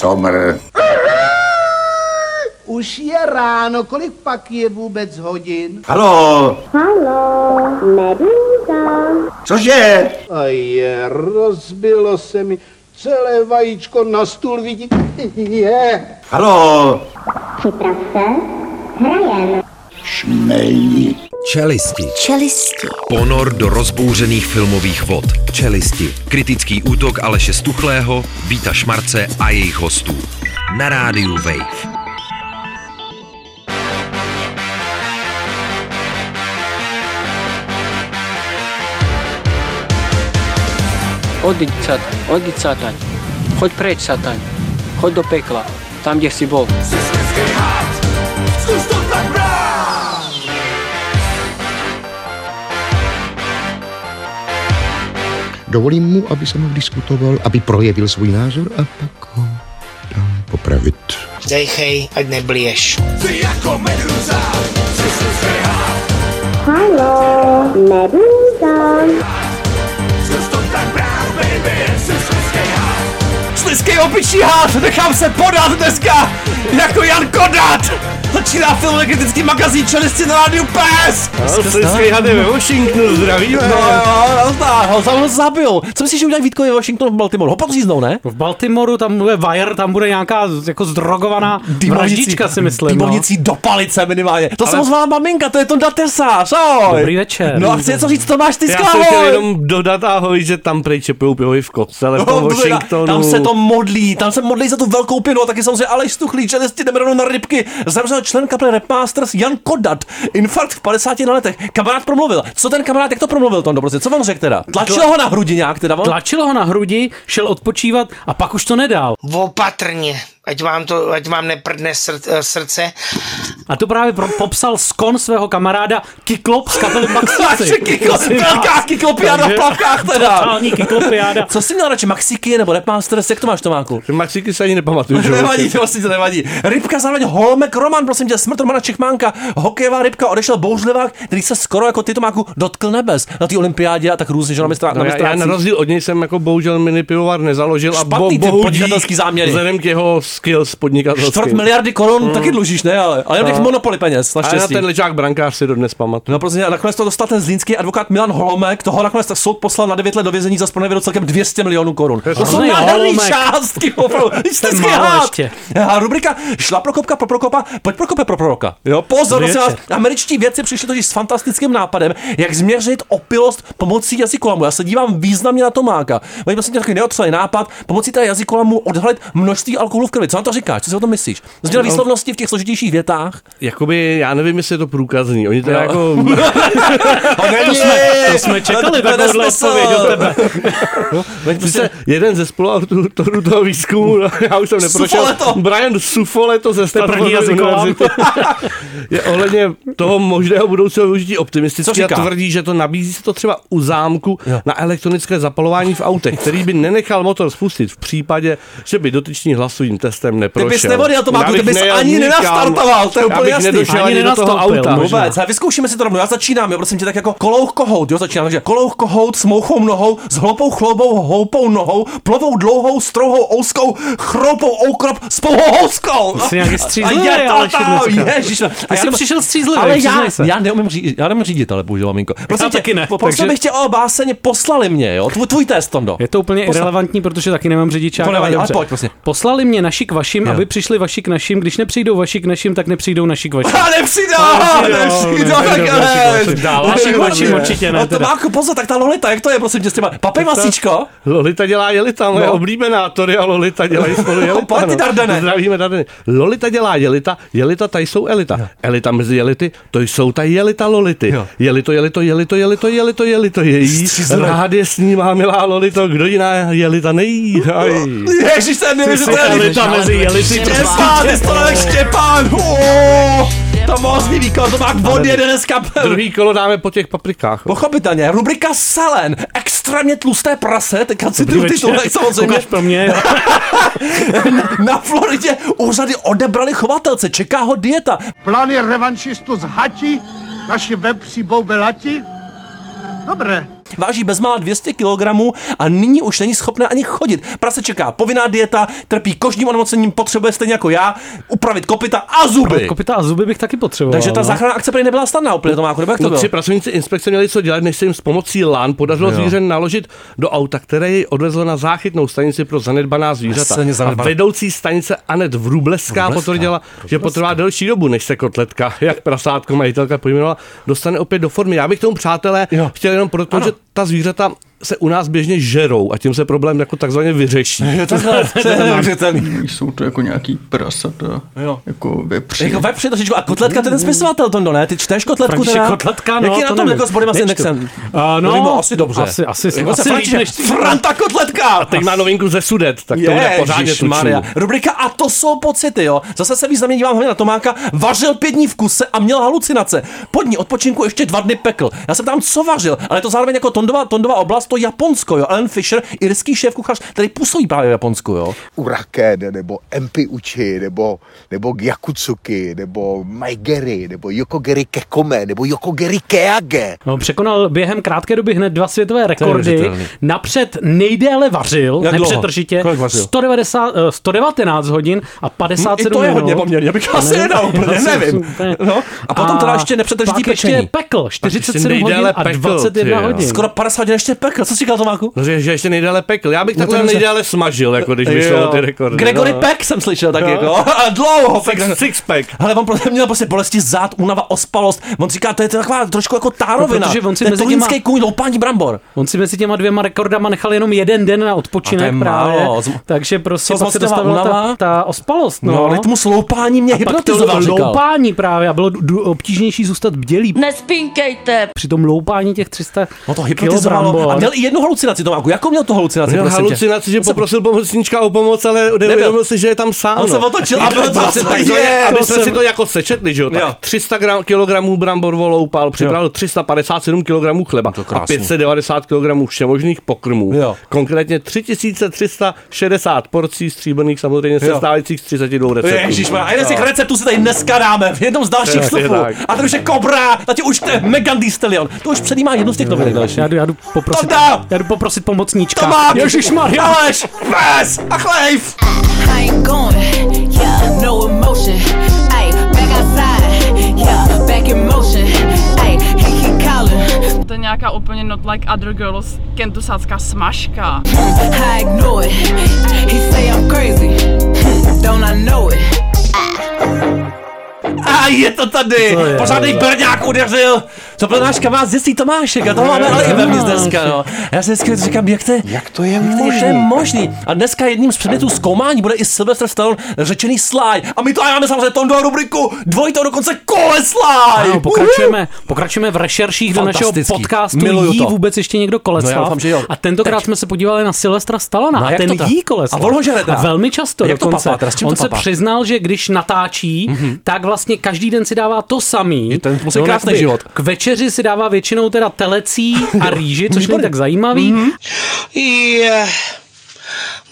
comr. Už je ráno, kolik pak je vůbec hodin? Halo, Halo, medúza. cože? A je, rozbilo se mi celé vajíčko na stůl, vidí. Je. Halo, Připrav se, hrajem. šmej. Čelisti. Čelisti. Ponor do rozbouřených filmových vod. Čelisti. Kritický útok Aleše Stuchlého, Víta Šmarce a jejich hostů. Na rádiu Wave. Odiď, sat, odiď, sataň. Choď preč, sataň. Choď do pekla, tam, kde si bol. Dovolím mu, aby se mnou diskutoval, aby projevil svůj názor a pak ho dám popravit. Dejchej, ať neblieš. Halo, medúza. Slizký opičí hád, nechám se podat dneska jako Jan Kodat! Začíná filmový kritický magazín Čelisti na rádiu PES! Slizký had je ve Washingtonu, zdravíme. No jo, no, ho tam ho zabil. Co myslíš, že udělají Vítkovi Washington v Baltimore? Ho podříznou, ne? V Baltimoru tam bude Wire, tam bude nějaká jako zdrogovaná vraždička si myslím. No. Týmovnicí do palice minimálně. To jsem ozvala maminka, to je Tonda Tesář, ahoj. Dobrý večer. No a chci něco říct, Tomáš Tyska, Já jsem chtěl jenom dodat ahoj, že tam prej čepujou pivohy v kostele v tom No, Washingtonu. Tam se to modlí, tam se modlí za tu velkou pěnu a taky samozřejmě Aleš Stuchlý, čelisti jdeme rovnou na rybky. Zemřel člen kapely Rapmasters Jan Kodat. Infarkt v 50 na letech. Kamarád promluvil. Co ten kamarád, jak to promluvil, Tondo, prostě? Co vám řekl teda? Tlačil ho na hrudi nějak teda? on? Tlačilo ho na hrudi, šel odpočívat a pak už to nedal. Opatrně, ať vám, to, ať vám neprdne eh, srdce. A to právě pro, popsal skon svého kamaráda Kiklop z kapely Maxici. kiklo, Prosím velká kiklopiáda v plavkách teda. Totální kiklopiáda. Co jsi měl radši, Maxiky nebo Rapmasters? Jak to máš, Tomáku? Maxiky se ani nepamatuju. že? Nevadí, to vlastně to nevadí. Rybka zároveň Holmek Roman, prosím tě, smrt Romana Čechmánka, hokejová rybka, odešel bouřlivák, který se skoro jako ty Tomáku dotkl nebes na té olympiádě a tak různě, že na mistrá, No, na já, já, na rozdíl od něj jsem jako bohužel mini pivovar nezaložil a Špatný ty podnikatelský záměry. Vzhledem k jeho skills podnikatelským. Čtvrt miliardy korun taky dlužíš, ne? Ale, ale jenom těch No. monopoly peněz, A na naštěstí. ten ličák brankář si dodnes pamatuju. No prostě nakonec to dostal ten zlínský advokát Milan Holomek, toho nakonec tak soud poslal na 9 let do vězení za spronevěru celkem 200 milionů korun. To jsou nádherný částky, opravdu. Hád. ještě. A rubrika šla Prokopka pro Prokopa, pojď Prokope pro Proroka. Jo, pozor, američtí vědci přišli totiž s fantastickým nápadem, jak změřit opilost pomocí jazykolamu. Já se dívám významně na Tomáka. Mají vlastně takový neotřelý nápad, pomocí té jazykolamu odhalit množství alkoholu v krvi. Co na to říkáš? Co si o tom myslíš? Zdělal No. výslovnosti v těch složitějších větách? Jakoby, já nevím, jestli je to průkazný. Oni to Jo. jako... to, jsme, to jsme čekali takovouhle odpověď od tebe. Sice jeden ze spoluautorů toho výzkumu, no, já už jsem neprošel, Sufoleto. Brian Sufoleto ze Stanfordu univerzity, je ohledně toho možného budoucího využití optimistický a tvrdí, že to nabízí se to třeba u zámku na elektronické zapalování v autech, který by nenechal motor spustit v případě, že by dotyčný hlasovým testem Ty neprošel. bys nevodil, Tomáku, Já ty bys nejel ani nikam. nenastartoval, to je úplně jasný. nedošel Ani ani do toho auta. Vůbec, ale vyzkoušíme si to rovnou, já začínám, jo, prosím tě, tak jako kolouch kohout, jo, začínám, takže kolouch kohout s mouchou nohou, s hloupou chloubou, houpou nohou, plovou dlouhou, strouhou ouskou, chroupou oukrop s pouhou houskou. Jsi nějaký A střízlivý, to dneska. ježiš. A Ty jsi já- přišel střízlivý, ale já, já neumím řídit, já neumím řídit, ale bohužel, maminko. Prosím tě, taky ne, takže- bych tě o báseň, poslali mě, jo, tvůj, tvůj test, Tondo. Je to úplně Posla- irrelevantní, protože taky nemám řidičák. To nevadí, ale dobře. pojď, prosím. Poslali mě naši k vašim, Jo. aby přišli vaši k našim. Když nepřijdou vaši k našim, tak nepřijdou naši k vašim. A nepřijdou, nepřijdou, nepřijdou, nepřijdou. Vaši k vašim určitě ne, No to má pozor, tak ta Lolita, jak to je, prosím tě, s těma, papej masíčko? Lolita dělá jelita, moje No. oblíbená. Tory a Lolita dělají spolu jelita. Pojď ty, Dardane. Zdravíme. Lolita dělá jelita, jelita tady jsou elita. Elita mezi jelity, to jsou ta jelita Lolity. Jelito, jelito, jelito, jelito, jelito, jelito její. Rád je snímá, milá Lolito, kdo jiná jelita nejí. Aj. Ježiš, ten mezi jelity. Štěpán, ty stolek Štěpán, Ó, to mozný výkon, to má od jeden dneska. Druhý kolo dáme po těch paprikách. Pochopitelně, rubrika Selen, extrémně tlusté prase, teďka si ty titulek samozřejmě. Pro mě. Na Floridě úřady odebrali chovatelce, čeká ho dieta. Plány revanšistu z hati, naši web si boubelati? Dobré, Váží bezmála 200 kg a nyní už není schopné ani chodit. Prase čeká povinná dieta, trpí kožním onemocněním, potřebuje stejně jako já upravit kopita a zuby. Kopita a zuby bych taky potřeboval. Takže ta no. záchranná akce prý nebyla snadná úplně, Tomáku, nebo jak to bylo? tři pracovníci inspekce měli co dělat, než se jim s pomocí LAN podařilo Jo. zvíře naložit do auta, které jej odvezlo na záchytnou stanici pro zanedbaná zvířata. Silně A zanedbaná. vedoucí stanice Anet Vrubleská Vrubleská, potvrdila, že potrvá delší dobu, než se kotletka, jak prasátko majitelka pojmenovala, dostane opět do formy. Já bych tomu, přátelé, Jo. chtěl jenom proto, Ano. že ta zvířata se u nás běžně žerou a tím se problém jako takzvaně vyřeší. Takhle, to je neuvěřitelný. Jsou to jako nějaký prasata, Jo. jako vepři. Jako vepři trošičku. A kotletka, to je ten spisovatel, Tondo, ne? Ty čteš kotletku František teda? Kotletka, no, Jak je na to tom jako s Bodym indexem? A no, Bodym asi dobře. asi- asi- jako asi líp než- Franta Kotletka! Teď má novinku ze Sudet, tak to bude pořádně Maria. tučný. Rubrika A to jsou pocity, jo. Zase se významně dívám hlavně na Tomáka. Vařil pět dní v kuse a měl halucinace. Po dní odpočinku ještě dva dny pekl. Já se ptám, co vařil, ale je to zároveň jako Tondova, Tondova oblast, to Japonsko, jo. Alan Fisher, irský šéf kuchař, který působí právě v Japonsku, jo. Uraken, nebo Empi Uchi, nebo, nebo Gyakutsuki, nebo Maigeri, nebo Yokogeri Kekome, nebo Yokogeri Keage. No, překonal během krátké doby hned dva světové rekordy. Napřed nejdéle vařil, Jak nepřetržitě, Kolik vařil? 190, eh, 119 hodin a 57 I to je hodně poměrně, já bych To asi ne- nedal úplně, nevím. No, a potom teda ještě nepřetržitý pak ještě pečení. pekl, 47 hodin a pekl, 21 ty jo. hodin. Skoro 50 hodin ještě pekl. Co jsi říkal, Tomáku? No, že, že ještě nejdéle pekl. Já bych No to takhle dobře. nejdéle smažil, jako když vyšlo Jo. ty rekordy. Gregory no. Peck jsem slyšel tak No. jako. A dlouho. Six, six pack. Ale on prostě měl prostě bolesti zad, únava, ospalost. On říká, to je taková trošku jako tárovina. No, protože on si Ten mezi těma- kůň, loupání brambor. On si mezi těma dvěma rekordama nechal jenom jeden den na odpočinek A to je právě. málo. Z- Takže prostě Co pak se dostavila ta, ta ospalost. No, No, rytmus loupání mě to hypnotizoval, loupání právě a bylo obtížnější zůstat bdělý. Nespinkejte. Při tom loupání těch 300 No to hypnotizovalo. A měl i jednu halucinaci, Tomáku. Jakou měl tu halucinaci, Měl prosím tě? halucinaci, že se- poprosil pomocníčka o pomoc, ale neuvědomil si, že je tam sám. On se no. otočil a byl to tak takzvaně, je, aby to jsme si to jako sečetli, že jo? Jo. Tak 300 gram, kilogramů brambor voloupal, připravil 357 kilogramů chleba a krásný. 590 kilogramů všemožných pokrmů. Jo. Konkrétně 3360 porcí stříbrných, samozřejmě se stávajících z 32 receptů. Ježíš, a jeden z těch receptů si tady dneska dáme v jednom z dalších tak. A to už je Kobra, tati už to je Megan Thee. To už předjímá jednu z těch novinek další. Já jdu, já jdu poprosit, Já jdu poprosit pomocníčka. Tomák! Ježišmarja! Aleš! Ves! A chlejv! No. To je nějaká úplně not like other girls kentusácká smažka. I ignore it. He say I'm crazy. Don't I know it? A je to tady! To je, Pořádný brňák udeřil! To byl náš kamarád z dětství Tomášek a to máme ale i vevnitř dneska, no. Já si vždycky říkám, jak to je, Jak to je jak to je možné? možný. A dneska jedním z předmětů zkoumání bude i Sylvester Stallone řečený slide. A my to máme samozřejmě Tondo rubriku dvojitou dokonce koleslide! Ano, pokračujeme, pokračujeme v rešerších do našeho podcastu Miluju Jí to. vůbec ještě někdo No, já doufám, že jo. a tentokrát Teď. jsme se podívali na Silvestra Stalona No, a ten to jí Koleslav. A? A velmi často A jak to dokonce. papá teda? On to se přiznal, že když natáčí, tak vlastně každý den si dává to samý. ten musí On krásný jakoby život. K večeři si dává většinou teda telecí a rýži, což není tak zajímavý. Je,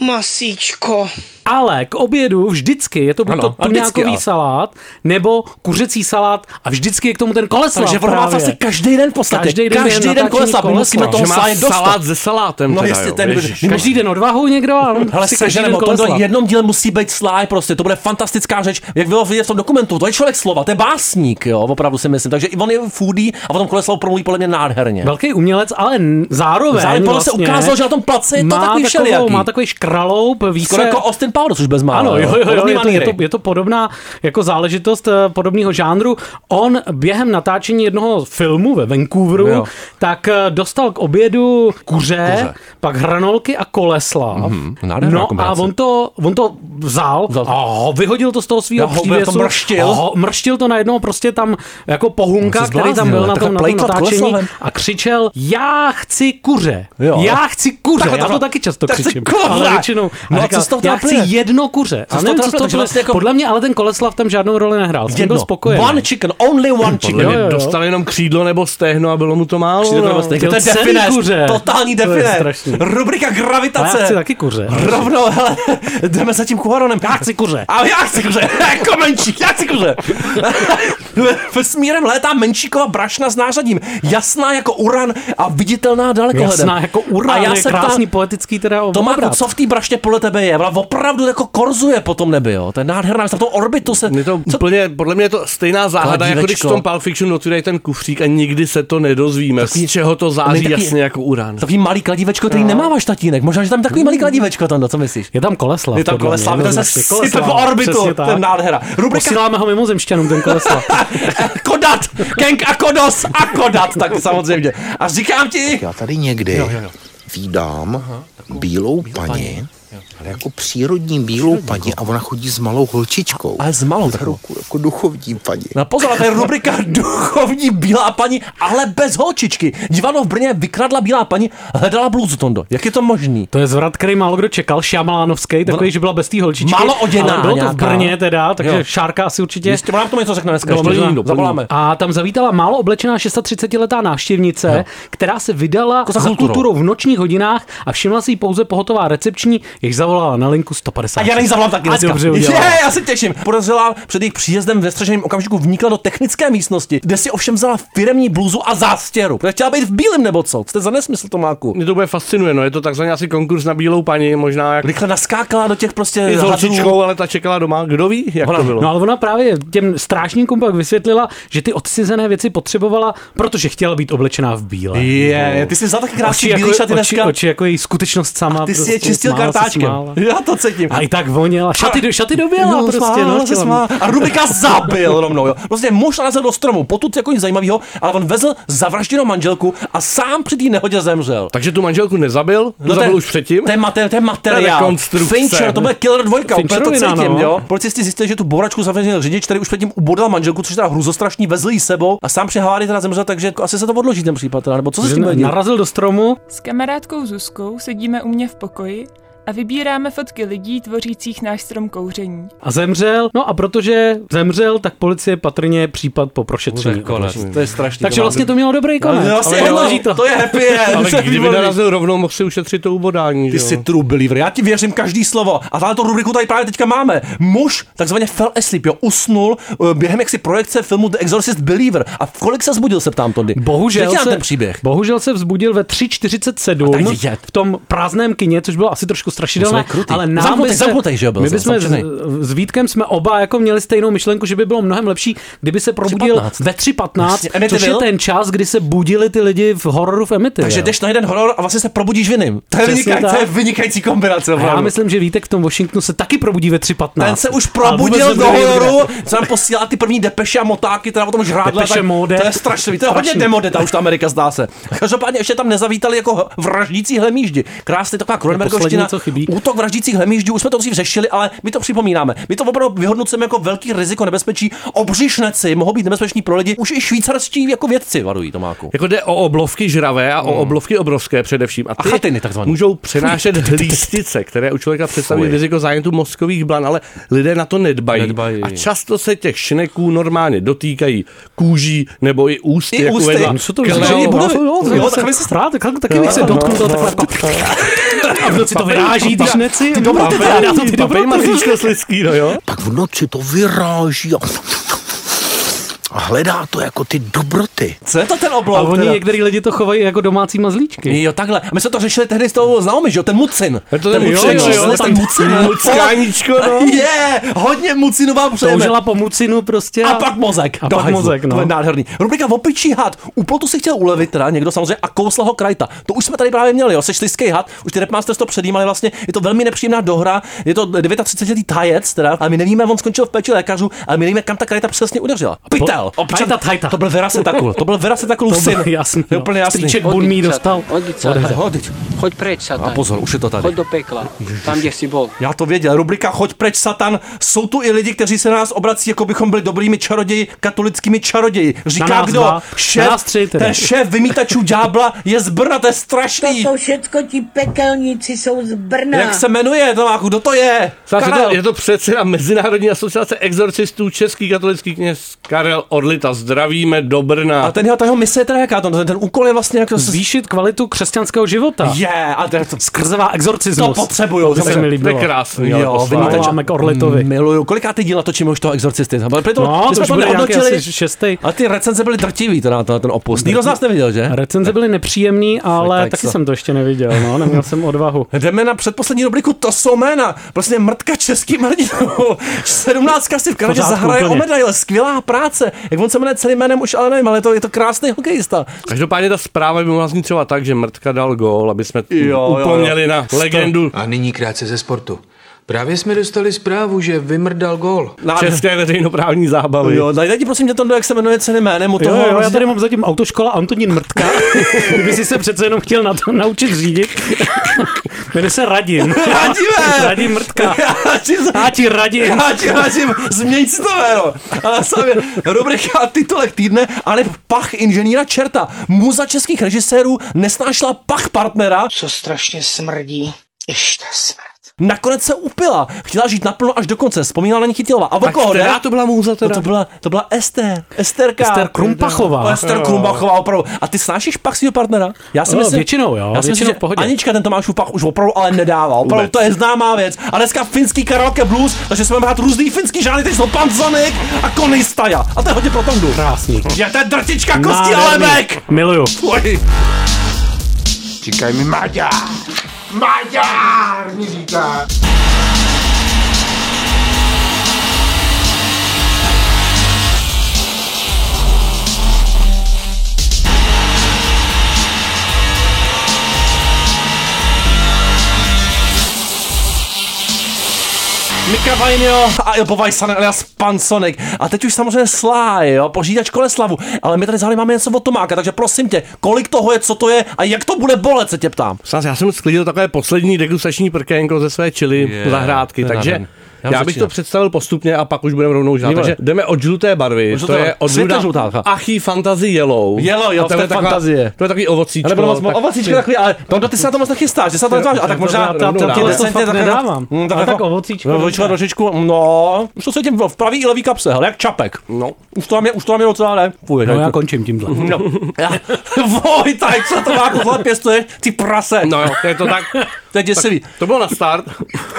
masíčko. Ale k obědu vždycky je to buď Ano, to tuňákový ale. salát, nebo kuřecí salát a vždycky je k tomu ten koleslav Takže on má právě. vlastně každý den v podstatě. Každý den každý den koleslav. Musíme toho Že má sláje dostat. salát se salátem No teda, jestli jo, ten- ježiš. Každý den odvahu někdo Ale si každý den koleslav. jednom díle musí být sláj prostě, to bude fantastická řeč, jak bylo vidět v tom dokumentu, to je člověk slova, to je básník, jo, opravdu si myslím, takže i on je foodie a potom Koleslav promluví podle mě nádherně. Velký umělec, ale zároveň, Zároveň podle se vlastně ukázalo, že na tom place je to má takový všelijaký. má takový škraloup, ví Skoro jako Austin Powers už bez mála. Ano, jo, jo, jo, Podobný je, to, je, to, je to podobná jako záležitost eh, podobného žánru. On během natáčení jednoho filmu ve Vancouveru, Jo. tak eh, dostal k obědu kuře, Kuře. pak hranolky a koleslav. Mhm, nádherná no a on to, on to vzal a ho, vyhodil to z toho svého přívěsu. to mrštil. a ho, mrštil to najednou prostě tam jako pohunka, který tam byl na tom, na tom natáčení a křičel, já chci kuře. Jo. Já chci kuře. Takhle Já to- taky často tak křičím. Ale většinou. No a říkal, co z toho já chci? Jedno kuře. A nevím, co plyne? plyne. Vlastně jako- Podle mě ale ten Koleslav tam žádnou roli nehrál. Jsem byl Jedno. spokojený. One chicken, only one Podle chicken. mě Jo, jo, jo. dostal jenom křídlo nebo stehno a bylo mu to málo. Přijde to no. vlastně- To je celý defines, kuře. totální To strašný. Rubrika Ale já gravitace. chci taky kuře. Rovno, hele, jdeme za tím Horanem. Já chci kuře. A já chci kuře, jako menšík, já chci kuře. Vesmírem létá menšíková brašna s nářadím, jasná jako uran a viditelná dalekohledem. Jasná jako uran, a já se krásný poetický teda to má obrat. co v té brašně podle tebe je? Ona opravdu jako korzuje po tom nebi, jo? To je nádherná, v tom orbitu se... Je to co, úplně, podle mě je to stejná záhada, jako když v tom Pulp Fiction otvírají ten kufřík a nikdy se to nedozvíme. Z čeho to září taky- jasně jako uran. Takový malý kladívečko, který No. nemáváš tatínek. Možná, že tam takový malý kladívečko, Tondo, co myslíš? Je tam koleslav. Je tam mě, koleslav, ten se sype po orbitu, to je nádhera. Rubrika Posíláme ho mimozemšťanům, ten koleslav. Kodat! Kenk a Kodos a Kodat, tak samozřejmě. A říkám ti... Já tady někdy Jo, jo, jo. vídám bílou paní, ale jako přírodní bílou paní a ona chodí s malou holčičkou. Ale s malou Za ruku, jako duchovní paní. No pozor, to je rubrika duchovní bílá paní, ale bez holčičky. Divadlo v Brně vykradla bílá paní, hledala bluzu, Tondo. Jak je to možný? To je zvrat, který málo kdo čekal, Šamalánovský, takový, že byla bez té holčičky. Málo oděná ale bylo to v. Brně teda, takže Jo. Šárka asi určitě. Jistě, ona nám tomu něco řekne dneska. Doplní, ještě, doplní. Zavoláme. A tam zavítala málo oblečená 630-letá návštěvnice, Jo. která se vydala Jako za kulturou. kulturou v nočních hodinách a všimla si pouze pohotová recepční, jež zavolala na linku 150. A já ní zavolám taky A dneska. dobře udělala. Je, já se těším. Podezřelá před jejich příjezdem ve střeženém okamžiku vnikla do technické místnosti, kde si ovšem vzala firemní blůzu a zástěru. Protože chtěla být v bílém nebo co? Jste za nesmysl, Tomáku. Mě to bude fascinuje, no, je to takzvaný asi konkurs na bílou paní, možná jak Rychle naskákala do těch prostě i s holčičkou, ale ta čekala doma, kdo ví, jak Ona, to bylo. no ale ona právě těm strážníkům pak vysvětlila, že ty odcizené věci potřebovala, protože chtěla být oblečená v bíle. Je, ty jsi vzal taky krásný oči bílý jako, šaty oči, dneska. oči jako její skutečnost sama. Ty si je prostě čistil kartáčkem. Smála. Já to cítím. A i tak voněla. Šaty, do, šaty doběla No, prostě. smála no, se chtěla smá. mít. A Rubika zabil rovnou, jo. Prostě muž narazil do stromu, potud jako nic zajímavého, ale on vezl zavražděnou manželku a sám při té nehodě zemřel. Takže tu manželku nezabil, tu to zabil je- už předtím. To je, mate, to je To materiál. Fincher, to bude Killer 2, úplně to cítím, no. jo. Policisti zjistili, že tu boračku zavřenil řidič, který už předtím ubodal manželku, což je teda hruzostrašný, vezl ji sebou a sám při havárii teda zemřel, takže asi se to odloží ten případ, teda, nebo co se s tím? Narazil do stromu, S kamarádkou Zuzkou sedíme u mě v pokoji a vybíráme fotky lidí tvořících náš strom kouření. a zemřel. No a protože zemřel, tak policie patrně případ po prošetření. konec. To je strašný. Takže vlastně to mělo dobrý konec. No, vlastně, Ale jo, odloží to. to je happy end. Ale kdyby narazil rovnou, mohl si ušetřit to ubodání, Ty jsi true believer, já ti věřím každý slovo. A tahle rubriku tady právě teďka máme. Muž takzvaně fell asleep, jo, usnul uh, během jaksi projekce filmu The Exorcist Believer. A v kolik se zbudil, se ptám Tony. Bohužel se, ten příběh. bohužel se vzbudil ve A tady 3.47 je. v tom prázdném kině, což bylo asi trošku strašidelné, ale nám Zamknutý, by se, zamknutý, že jo, byl my bychom s, s Vítkem jsme oba jako měli stejnou myšlenku, že by bylo mnohem lepší, kdyby se probudil 3.15. ve 3.15, Jasně, což je ten čas, kdy se budili ty lidi v hororu v Amityville. Takže jdeš na jeden horor a vlastně se probudíš v jiným. To je, vynikající, to je vynikající kombinace. a já myslím, že Vítek v tom Washingtonu se taky probudí ve 3.15. ten se už probudil do hororu, co nám posílá ty první depeše a motáky, teda o tom žrádle. Depeše mode. To je strašný, to je hodně demode, ta už ta Amerika zdá se. Každopádně ještě tam nezavítali jako vraždící hlemíždi. Krásně taková Kronenbergovština. Chybí. Útok vraždících hlemíždů, už jsme to dřív řešili, ale my to připomínáme. My to opravdu vyhodnocujeme jako velký riziko nebezpečí. Obřišneci mohou být nebezpeční pro lidi. Už i švýcarští jako vědci varují Tomáku. Jako jde o oblovky žravé a o oblovky obrovské především. A ty A chatiny takzvaný. můžou přenášet hlístice, které u člověka představují riziko zánětu mozkových blan, ale lidé na to nedbají. Nedbají. A často se těch šneků normálně dotýkají kůží nebo i ústy, I jak ústy. uvedla No, Co to Kleo. se rád, tak, taky bych se Jo, dotknul no, toho no. takhle. A v noci to vyráží, ty šneci. Ty dobroty, ty Papej dobroty. mazlíčko slizký, no jo? Pak v noci to vyráží a, a hledá to jako ty dobroty. Co je to ten A oblok? oni teda? některý lidi to chovají jako domácí mazlíčky. Jo, takhle. A my jsme to řešili tehdy s tou známy, že jo, ten mucin. Je to ten ten- mucin, jo, jo, jo, ten tam mucin. muckáníčko, no. Je, hodně mucinová přejeme. Toužila po mucinu prostě. A pak mozek. A Do pak hajzlu. mozek, no. To je nádherný. Rubrika Opičí had. U plotu si chtěl ulevit teda někdo samozřejmě a kousla ho krajta. To už jsme tady právě měli, jo. Seš liský had. Už ty Repmasters to předjímali vlastně. Je to velmi nepříjemná dohra. Je to 39-letý tajec, teda, ale my nevíme, on skončil v péči lékařů, ale my nevíme, kam ta krajta přesně udeřila. Pytel. Občan, Tajta, tajta. to byl Vera Setakul. To byl Vera Setakul To syn. bylo jasný, je no. úplně jasný. Strýček Bunmí dostal. Hodiť. Choď preč, Satan. A pozor, už je to tady. Choď do pekla. Tam, kde si bol. Já to věděl. Rubrika Choď preč, Satan. Jsou tu i lidi, kteří se na nás obrací, jako bychom byli dobrými čaroději, katolickými čaroději. Říká kdo? Šéf, ten šéf vymítačů ďábla je z Brna, to je strašný. To jsou všecko ti pekelníci, jsou z Brna. Jak se jmenuje, Tomáku, kdo to je? Je, Karel. to, je to předseda Mezinárodní asociace exorcistů Český katolický kněz Karel Orlita zdravíme do Brna. A ten jeho, ta jeho mise je teda jaká? Ten, ten úkol je vlastně jako... Zvýšit kvalitu křesťanského života. Je, a to, to, Skrzevá exorcismus. to potřebujou. To se mi líbilo. To je krásný, Jo, vynítač k Orlitovi. Miluju. Kolikátý díl natočíme už toho exorcisty? No, to jsme už to bude nějaký šestý. A ty recenze byly drtivý, ten, ten, ten opus. Nikdo z nás neviděl, že? Recenze byly nepříjemný, ale tak taky co? jsem to ještě neviděl, no, neměl jsem odvahu. Jdeme na předposlední rubriku, to jsou jména. Prostě mrtka českým hrdinou. 17 si v Kanadě zahraje o medaile. Skvělá práce. Jak on se jmenuje celým jménem, už ale nevím, ale to, je to krásný hokejista. Každopádně ta zpráva by mohla znít třeba tak, že Mrtka dal gól, aby jsme Jo, jo, jo. upomněli na legendu A nyní krátce ze sportu. Právě jsme dostali zprávu, že vymrdal gol. Na české veřejnoprávní zábavy. Jo, daj, daj ti prosím tě to, jak se jmenuje celým jménem. Jo, toho, jo, já tady mám zatím autoškola Antonín Mrtka. Kdyby si se přece jenom chtěl na to naučit řídit. Jmenuje se Radim. Radíme! Radim Mrtka. Já ti, Já ti radím. já ti radím, změň si to jméno. Ale sami, rubrika titulek týdne, ale pach inženýra čerta. Muza českých režisérů nesnášela pach partnera, Co strašně smrdí. Ještě smrt. Nakonec se upila. Chtěla žít naplno až do konce, vzpomínala na ní Chytilová. A o koho jde? která to byla můza teda? No to byla, to byla Ester. Esterka. Ester Krumpachová. Ester Krumpachová, opravdu. A ty snášíš pach svého partnera? Já si Jo, myslím, většinou, jo, Já si většinou myslím, že pohodě. Anička ten Tomášův pach už opravdu ale nedává. Opravdu Vůbec. to je známá věc. A dneska finský karaoke blues, takže jsme hrát různý finský žánry, teď jsou pan a Kony Staja. A to je hodně pro Tondu. Krásný. Je to je drtička kosti a lebek. Miluju. Fuj. Říkaj mi Maďar. Maďar mi říká. Mika Vajnio a Ilpo Vajsanen alias Pan Sonic. A teď už samozřejmě Sly, jo, požídač Koleslavu. Ale my tady zále máme něco od Tomáka, takže prosím tě, kolik toho je, co to je a jak to bude bolet, se tě ptám. Sás, já jsem sklidil takové poslední degustační prkénko ze své čili Je, zahrádky, takže nádherný. Já já, bych začínám. to představil postupně a pak už budeme rovnou. Výborně. Takže jdeme od žluté barvy, Od to žluté je od Duda žlutá. Achy Fantasy Yellow. Yellow, jo, A to to je fantazie. To je takový ovocíčko. Ale bylo moc tak- ovocíčko takový, ale Tondo, ty se na to moc nechystáš, že se na to netváš. A tak možná to- to- to decentně fakt takhle- nedávám. Hm, Ale tak jako- ovocíčko, No. Ovocíčko trošičku, no, už to cítím v pravý i levý kapse, hele, jak čapek. No, už to mám je, už to mám je docela ne. Fuj, No já to- končím tímhle. No, já, voj, tak co to má tohle pěstuješ, ty prase. No jo, je to tak. To je děsivý. To bylo na start.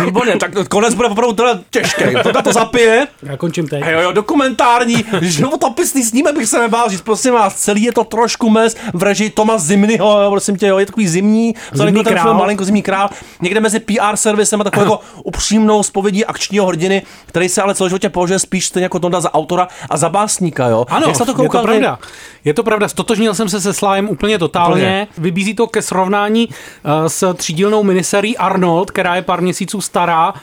Výborně, tak konec bude opravdu teda těžký. To to zapije. Já končím teď. A jo, jo, dokumentární, životopisný snímek bych se nebál říct, prosím vás, celý je to trošku mez v režii Toma Zimnyho, jo, prosím tě, jo, je takový zimní, Zimní ten král. film, malinko zimní král, někde mezi PR servisem a takovou jako upřímnou spovědí akčního hrdiny, který se ale celoživotně považuje spíš stejně jako Tonda za autora a za básníka, jo. Ano, Jak to je to koukal pravda. Je to pravda, stotožnil jsem se se Slájem úplně totálně. Úplně. Vybízí to ke srovnání uh, s třídílnou miniserií Arnold, která je pár měsíců stará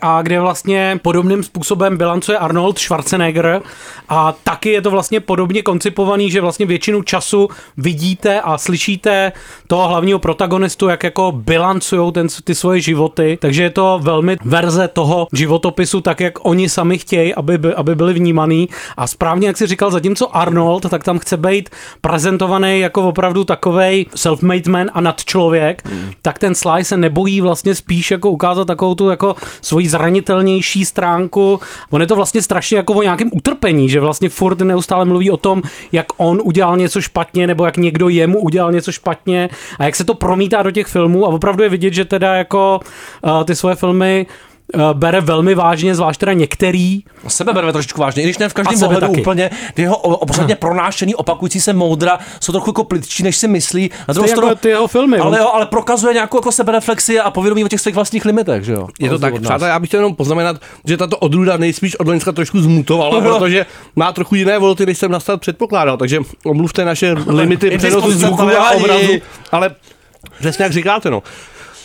a kde vlastně podobným způsobem bilancuje Arnold Schwarzenegger a taky je to vlastně podobně koncipovaný, že vlastně většinu času vidíte a slyšíte toho hlavního protagonistu, jak jako bilancují ten, ty svoje životy, takže je to velmi verze toho životopisu, tak jak oni sami chtějí, aby, by- aby byli vnímaný a správně, jak si říkal, zatímco Arnold, tak tam chce být prezentovaný jako opravdu takovej self-made man a nadčlověk, hmm. tak ten Sly se nebojí vlastně spíš jako ukázat takovou tu jako svoji zranitelnější stránku. On je to vlastně strašně jako o nějakém utrpení, že vlastně furt neustále mluví o tom, jak on udělal něco špatně, nebo jak někdo jemu udělal něco špatně a jak se to promítá do těch filmů a opravdu je vidět, že teda jako uh, ty svoje filmy bere velmi vážně, zvlášť teda některý. Sebe bereme trošičku vážně, i když ne v každém sebe ohledu taky. úplně. Ty jeho obřadně pronášený, opakující se moudra jsou trochu jako plitčí, než si myslí. Na druhou Stejně jako ty jeho filmy. ale, on- jo, ale prokazuje nějakou jako sebereflexi a povědomí o těch svých vlastních limitech, že jo? Je to tak, přátelé, já bych chtěl jenom poznamenat, že tato odrůda nejspíš od Loňska trošku zmutovala, Jo. protože má trochu jiné volty, než jsem na start předpokládal, takže omluvte naše limity přenosu zvuku to a obrazu, ale přesně jak říkáte, no.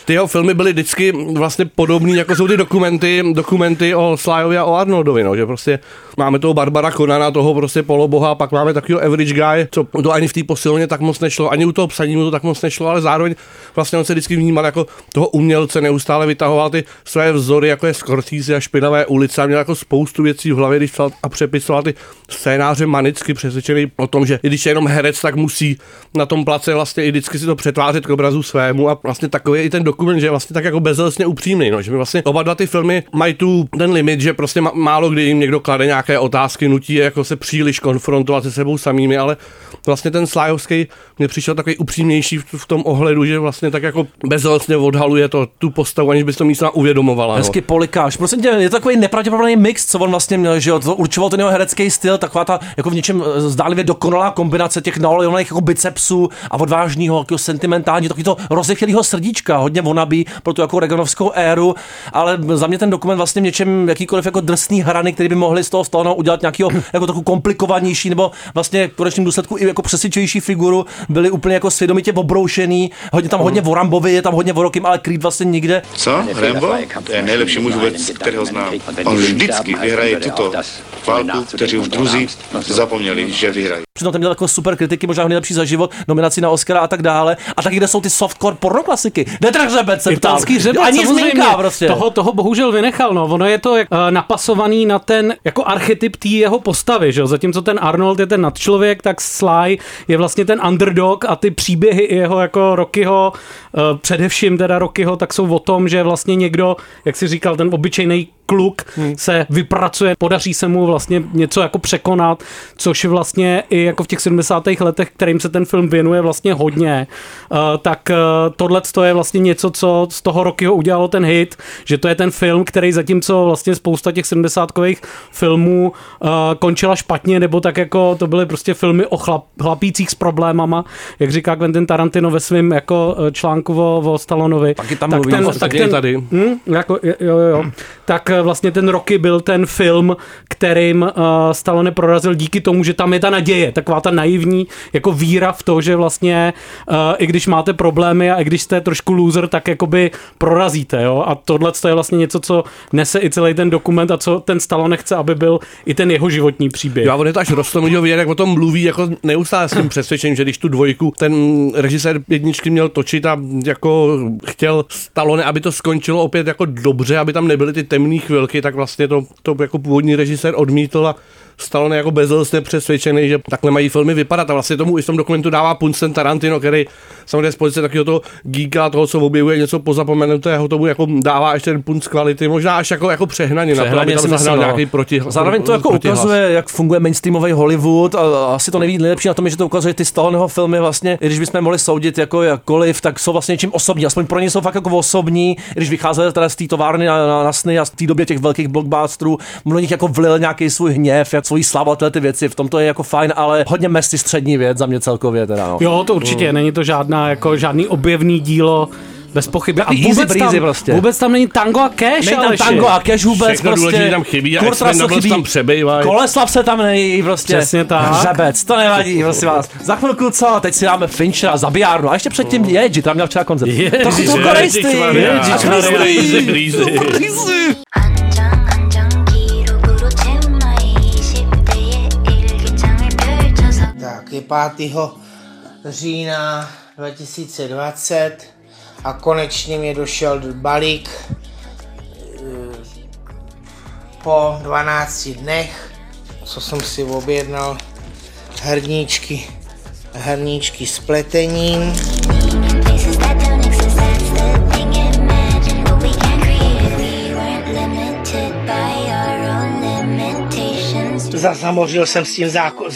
Ty jeho filmy byly vždycky vlastně podobný, jako jsou ty dokumenty, dokumenty o Slyovi a o Arnoldovi, no, že prostě máme toho Barbara Conana, toho prostě poloboha, pak máme takového average guy, co to ani v té posilně tak moc nešlo, ani u toho psaní mu to tak moc nešlo, ale zároveň vlastně on se vždycky vnímal jako toho umělce, neustále vytahoval ty své vzory, jako je Scorsese a špinavé ulice a měl jako spoustu věcí v hlavě, když psal a přepisoval ty scénáře manicky přesvědčený o tom, že i když je jenom herec, tak musí na tom place vlastně i vždycky si to přetvářet k obrazu svému a vlastně takový je i ten dokument, že je vlastně tak jako bezelstně upřímný, no, že mi vlastně oba dva ty filmy mají tu ten limit, že prostě málo kdy jim někdo klade nějaké otázky, nutí je jako se příliš konfrontovat se sebou samými, ale vlastně ten Slájovský mě přišel takový upřímnější v, v tom ohledu, že vlastně tak jako bezelstně odhaluje to, tu postavu, aniž by to místla uvědomovala. Hezky polikáš. Prosím tě, je to takový nepravděpodobný mix, co on vlastně měl, že to určoval ten jeho herecký styl, taková ta jako v něčem eh, zdálivě dokonalá kombinace těch naolejovaných jako bicepsů a odvážného, jako sentimentální, takový to srdíčka, hodně vonabí pro tu jako Reaganovskou éru, ale za mě ten dokument vlastně v něčem jakýkoliv jako drsný hrany, který by mohli z toho Stallone udělat nějakého jako trochu komplikovanější nebo vlastně v konečném důsledku i jako přesvědčující figuru, byli úplně jako svědomitě obroušený, hodně tam hodně o Rambovi, je tam hodně o Rokim, ale Creed vlastně nikde. Co? Rambo? To je nejlepší muž vůbec, kterého znám. On vždycky vyhraje tuto válku, kteří už druzí zapomněli, že vyhrají. Přitom tam měl jako super kritiky, možná nejlepší za život, nominaci na Oscara a tak dále. A taky kde jsou ty softcore pornoklasiky. Detrach řebec se ptal. Italský řebec, Ani zmínka prostě. Toho, toho bohužel vynechal, no. Ono je to jak, uh, napasovaný na ten jako archetyp té jeho postavy, že jo. Zatímco ten Arnold je ten nadčlověk, tak Sly je vlastně ten underdog a ty příběhy jeho jako Rockyho, uh, především teda Rockyho, tak jsou o tom, že vlastně někdo, jak si říkal, ten obyčejný kluk hmm. se vypracuje, podaří se mu vlastně něco jako překonat, což vlastně i jako v těch 70. letech, kterým se ten film věnuje vlastně hodně, uh, tak uh, tohle je vlastně něco, co z toho Rockyho udělalo ten hit, že to je ten film, který zatímco vlastně spousta těch 70 filmů uh, končila špatně, nebo tak jako to byly prostě filmy o chlap, chlapících s problémama, jak říká Quentin Tarantino ve svém jako článku o, o Stallonovi. Taky tam tak mluví, ten, tak je ten, tady. Hm, jako, jo, jo, jo. Tak eh, vlastně ten Rocky byl ten film, kterým uh, Stallone prorazil díky tomu, že tam je ta naděje, taková ta naivní jako víra v to, že vlastně uh, i když máte problémy a i když jste trošku loser, tak jakoby prorazíte, jo. A tohle je vlastně něco, co nese i celý ten dokument a co ten Stallone chce, aby byl i ten jeho životní příběh. Jo, a on je to až rostomilýho vidět, jak o tom mluví, jako neustále s tím přesvědčením, že když tu dvojku ten režisér jedničky měl točit a jako chtěl Stallone, aby to skončilo opět jako dobře, aby tam nebyly ty temné chvilky, tak vlastně to, to jako původní režisér odmítl a Stallone jako bezelstně přesvědčený, že takhle mají filmy vypadat a vlastně tomu i v tom dokumentu dává Punsen Tarantino, který samozřejmě z pozice takového toho geeka, toho, co objevuje něco pozapomenutého, tomu jako dává ještě ten punc kvality, možná až jako, jako přehnaně, na to, aby Přehnaně tam si myslím, no. nějaký proti, Zároveň to jako protihlas. ukazuje, jak funguje mainstreamový Hollywood a asi to nejví nejlepší na tom, je, že to ukazuje ty Stalloneho filmy vlastně, i když bychom mohli soudit jako jakkoliv, tak jsou vlastně něčím osobní, aspoň pro ně jsou fakt jako osobní, i když vycházeli teda z té továrny na, na, na, sny a z té době těch velkých blockbusterů, mnoho nich jako vlil nějaký svůj hněv, jak svoji slavu a tyhle ty věci, v tom to je jako fajn, ale hodně mesti střední věc za mě celkově teda. No. Jo, to určitě, není to žádná, jako žádný objevný dílo, bez pochyby. A vůbec tam, prostě. vůbec tam není tango a cash, Není tam Aleši. tango a cash vůbec Všechno prostě. důležitý tam chybí a Kurt Expendables Russell chybí. tam přebývají. Koleslav se tam nejí prostě. Přesně tak. Hřebec, to nevadí, prosím vás. Za chvilku co, teď si dáme Finchera, zabijárnu a ještě předtím Jedži, tam měl včera koncert. Trochu to korejství. Tak, je 5. října 2020 a konečně mi došel balík eh, po 12 dnech, co jsem si objednal hrníčky, hrníčky s pletením. Zasamořil jsem s tím záko-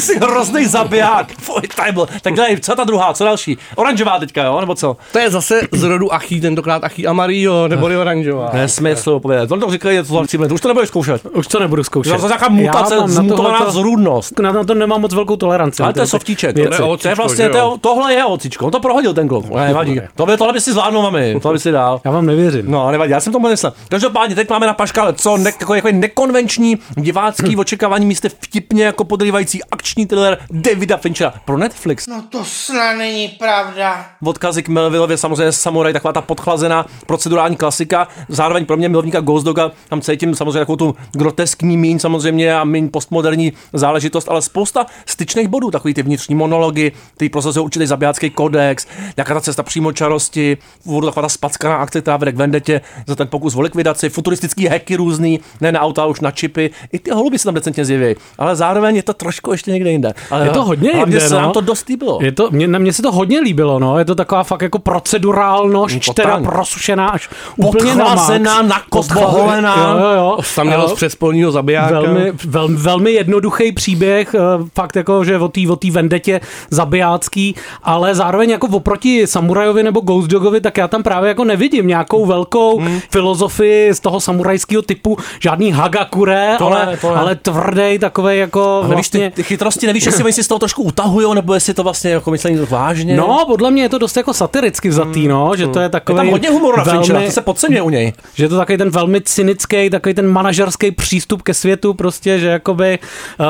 Ty jsi hrozný zabiják. Fuj, tady byl. Tak dej, co ta druhá, co další? Oranžová teďka, jo, nebo co? To je zase z rodu Achí, tentokrát Achí Amarillo, nebo oranžová. Nesmysl, povědět. To to říkají, to chci Už to nebudeš zkoušet. Už to nebudu zkoušet. To je nějaká mutace, zmutovaná zrůdnost. Na, na to nemám moc velkou toleranci. Ale to je softíček. To, to je vlastně, to je, tohle je ocičko. On to prohodil ten kluk. Ne, nevadí. Tohle, tohle by si zvládnul, mami. Tohle by si dal. Já vám nevěřím. No, nevadí, já jsem tomu myslel. Každopádně, teď máme na paškale, co ne, jako, jako nekonvenční divácký očekávání místě vtipně jako podrývající akční akční thriller Davida Finchera pro Netflix. No to snad není pravda. Odkazy k Melvillově, samozřejmě Samurai, taková ta podchlazená procedurální klasika. Zároveň pro mě milovníka Ghost Doga, tam cítím samozřejmě takovou tu groteskní míň samozřejmě a míň postmoderní záležitost, ale spousta styčných bodů, takový ty vnitřní monology, ty prosazují určitý zabijácký kodex, nějaká ta cesta přímo čarosti, vůbec taková ta spackaná akce, která vede k vendetě za ten pokus o likvidaci, futuristický hacky různý, ne na auta, už na čipy, i ty holuby se tam decentně zjeví, ale zároveň je to trošku ještě někde jinde. Ale Je to hodně jinde, se no. nám to dost líbilo. Je to, mě, na mě se to hodně líbilo, no. Je to taková fakt jako procedurálnost, Mm, teda totálně. prosušená až úplně na max. Nakopoholená. Jo, jo, jo. Osamělost Jo. přes polního zabijáka. Velmi, velmi, velmi jednoduchý příběh, eh, fakt jako, že o té o té vendetě zabijácký, ale zároveň jako oproti Samurajovi nebo Ghost Dogovi, tak já tam právě jako nevidím nějakou velkou Hmm. filozofii z toho samurajského typu, žádný hagakure, To ne, ale, to ne. ale tvrdý takový jako A nevíš, ty, vlastně... ty chytrosti, nevíš, jestli oni si z toho trošku utahujou, nebo jestli to vlastně jako myslení vážně. No, podle mě je to dost jako satiricky vzatý, no, že to je takový... Hmm. Je tam hodně humoru na Finchera, to se podceňuje u něj. Že je to takový ten velmi cynický, takový ten manažerský přístup ke světu, prostě, že jakoby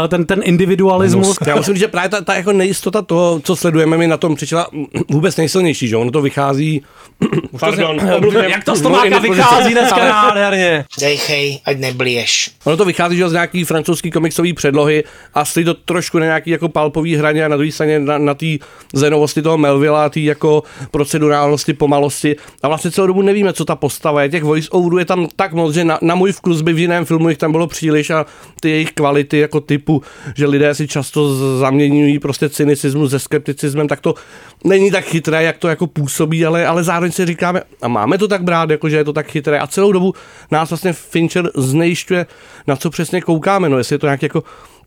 eh, ten, ten individualismus. Já musím říct, že právě ta, ta jako nejistota toho, co sledujeme, mi na tom přišla vůbec nejsilnější, že ono to vychází... Pardon, omluvně, Jak to z Tomáka indispozice. vychází dneska nádherně. Dejchej, ať neblieš. Ono to vychází že z nějaký francouzský komiksový předlohy a stojí to trošku na nějaký jako palpový hraně a na druhé straně na, na té zenovosti toho Melvilla, té jako procedurálnosti, pomalosti. A vlastně celou dobu nevíme, co ta postava je. Těch voice overů je tam tak moc, že na, na můj vkus by v jiném filmu jich tam bylo příliš a ty jejich kvality jako typu, že lidé si často zaměňují prostě cynicismus se skepticismem, tak to není tak chytré, jak to jako působí, ale, ale zároveň si říkáme, a máme to tak brát, jako že je to tak chytré. A celou dobu nás vlastně Fincher znejišťuje, na co přesně koukáme. No, jestli je to nějaký jako